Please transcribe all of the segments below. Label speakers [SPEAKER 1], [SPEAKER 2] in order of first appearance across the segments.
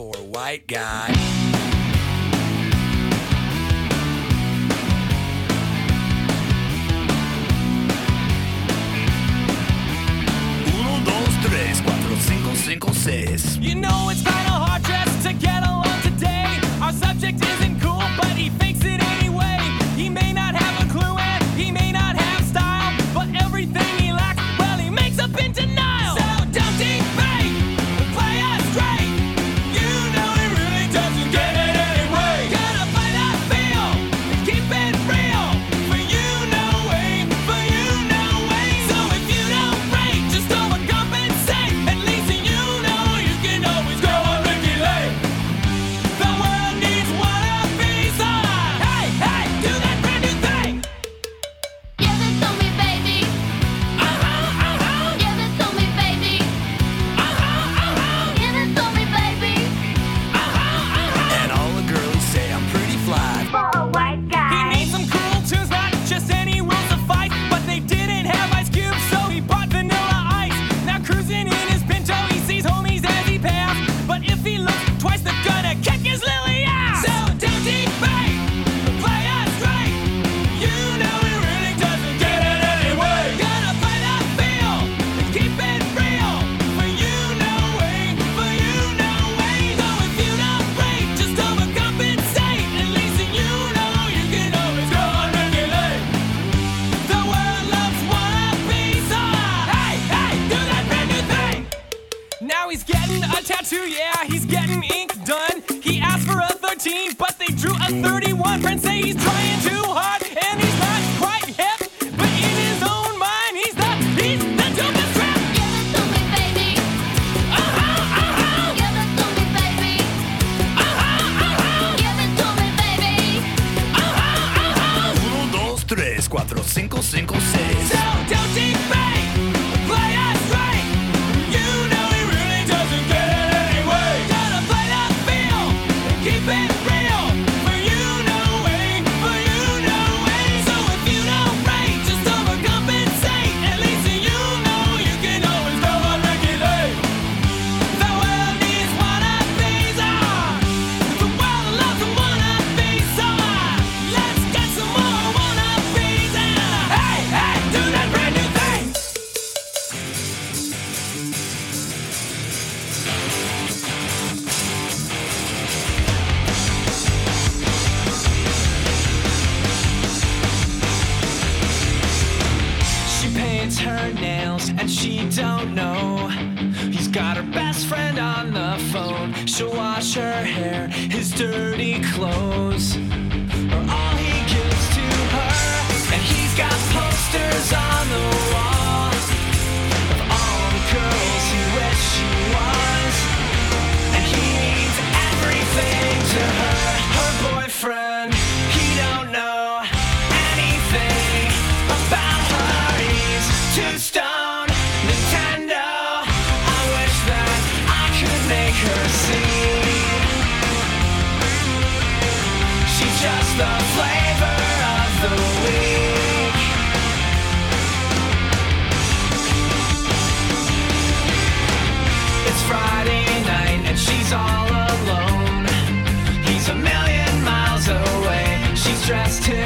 [SPEAKER 1] for white guy. Uno, dos, tres, cuatro, cinco, cinco, seis.
[SPEAKER 2] You know it's kinda hard just to get along today. Our subject
[SPEAKER 3] is
[SPEAKER 4] dressed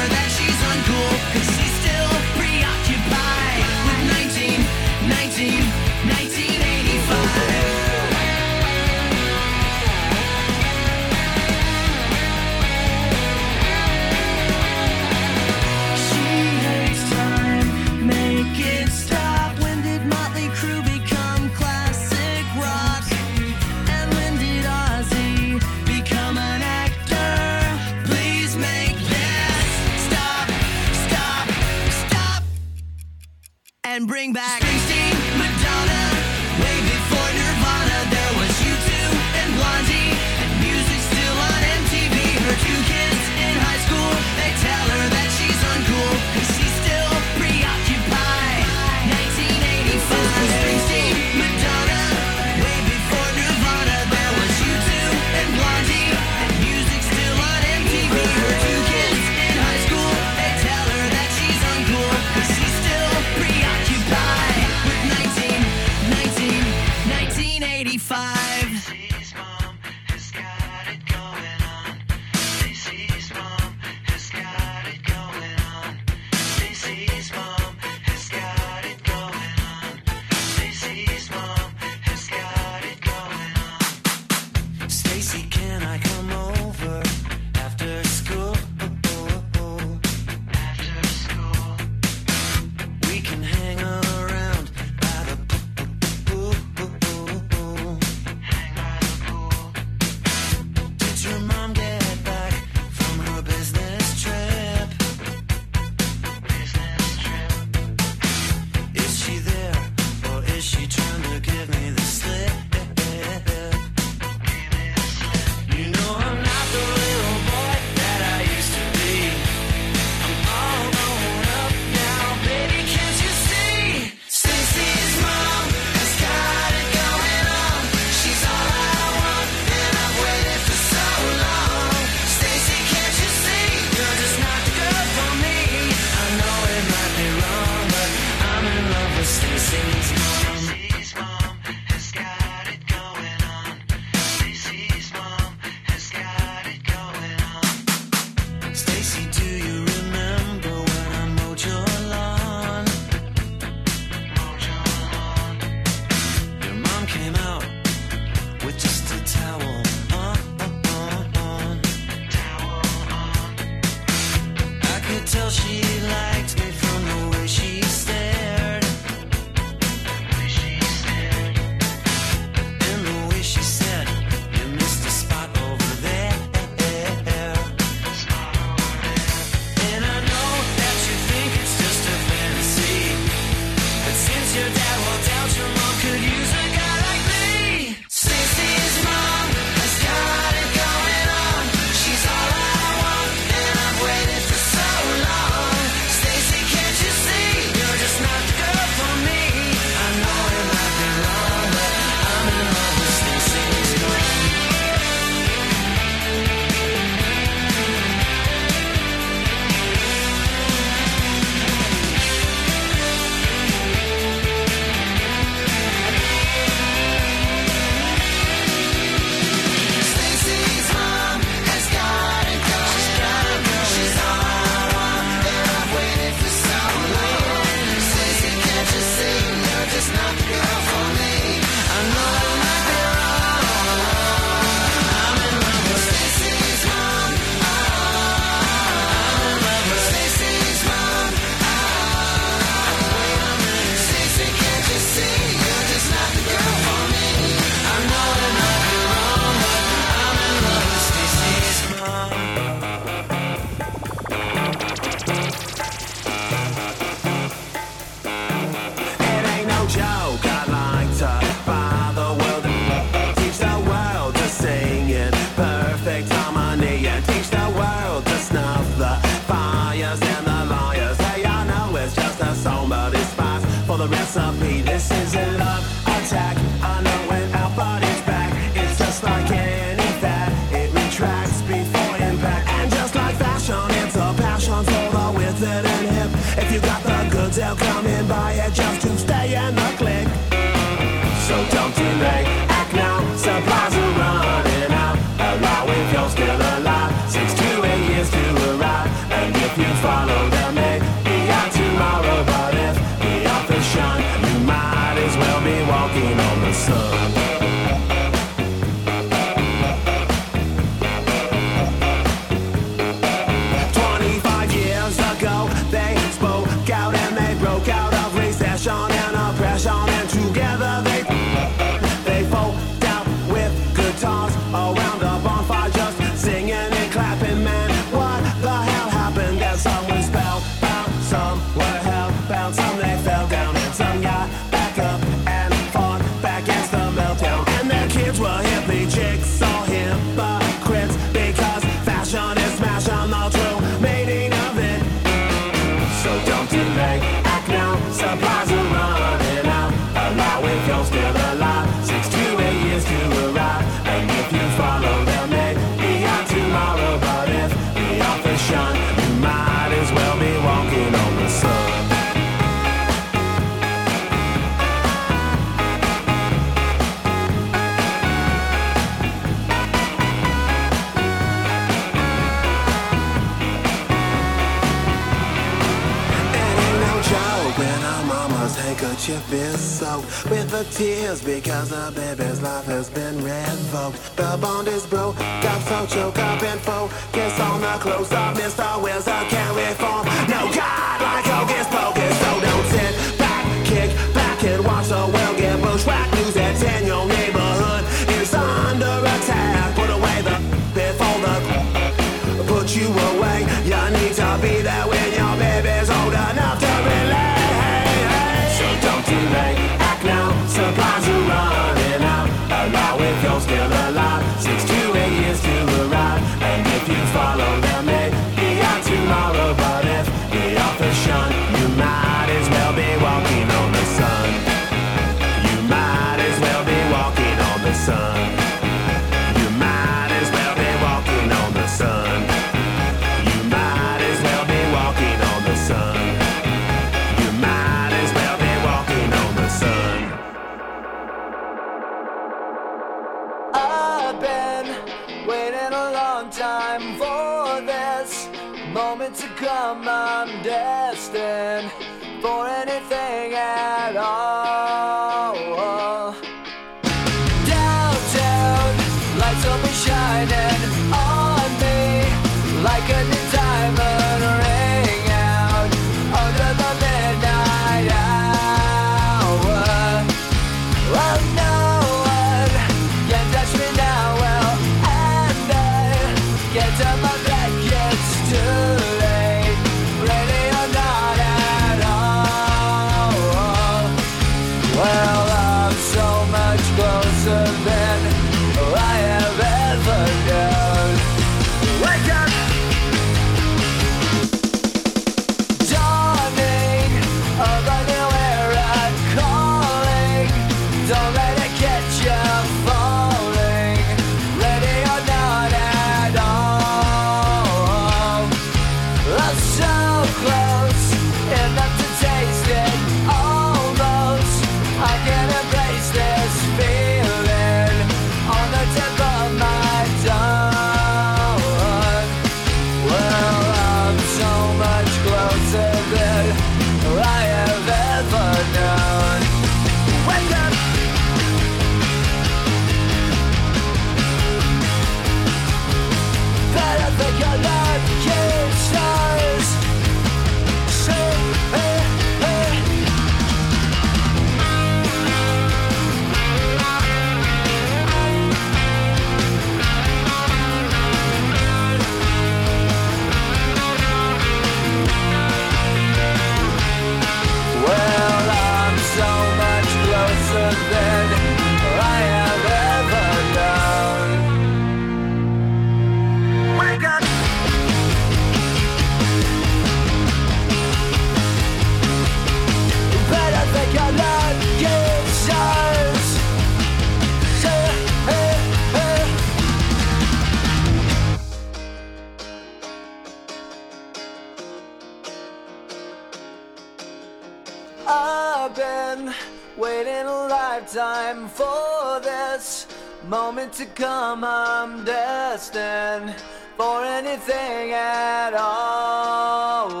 [SPEAKER 4] I've
[SPEAKER 5] been
[SPEAKER 4] waiting a
[SPEAKER 6] lifetime for this moment to come. I'm destined for anything at all.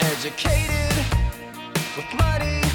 [SPEAKER 6] Educated with money.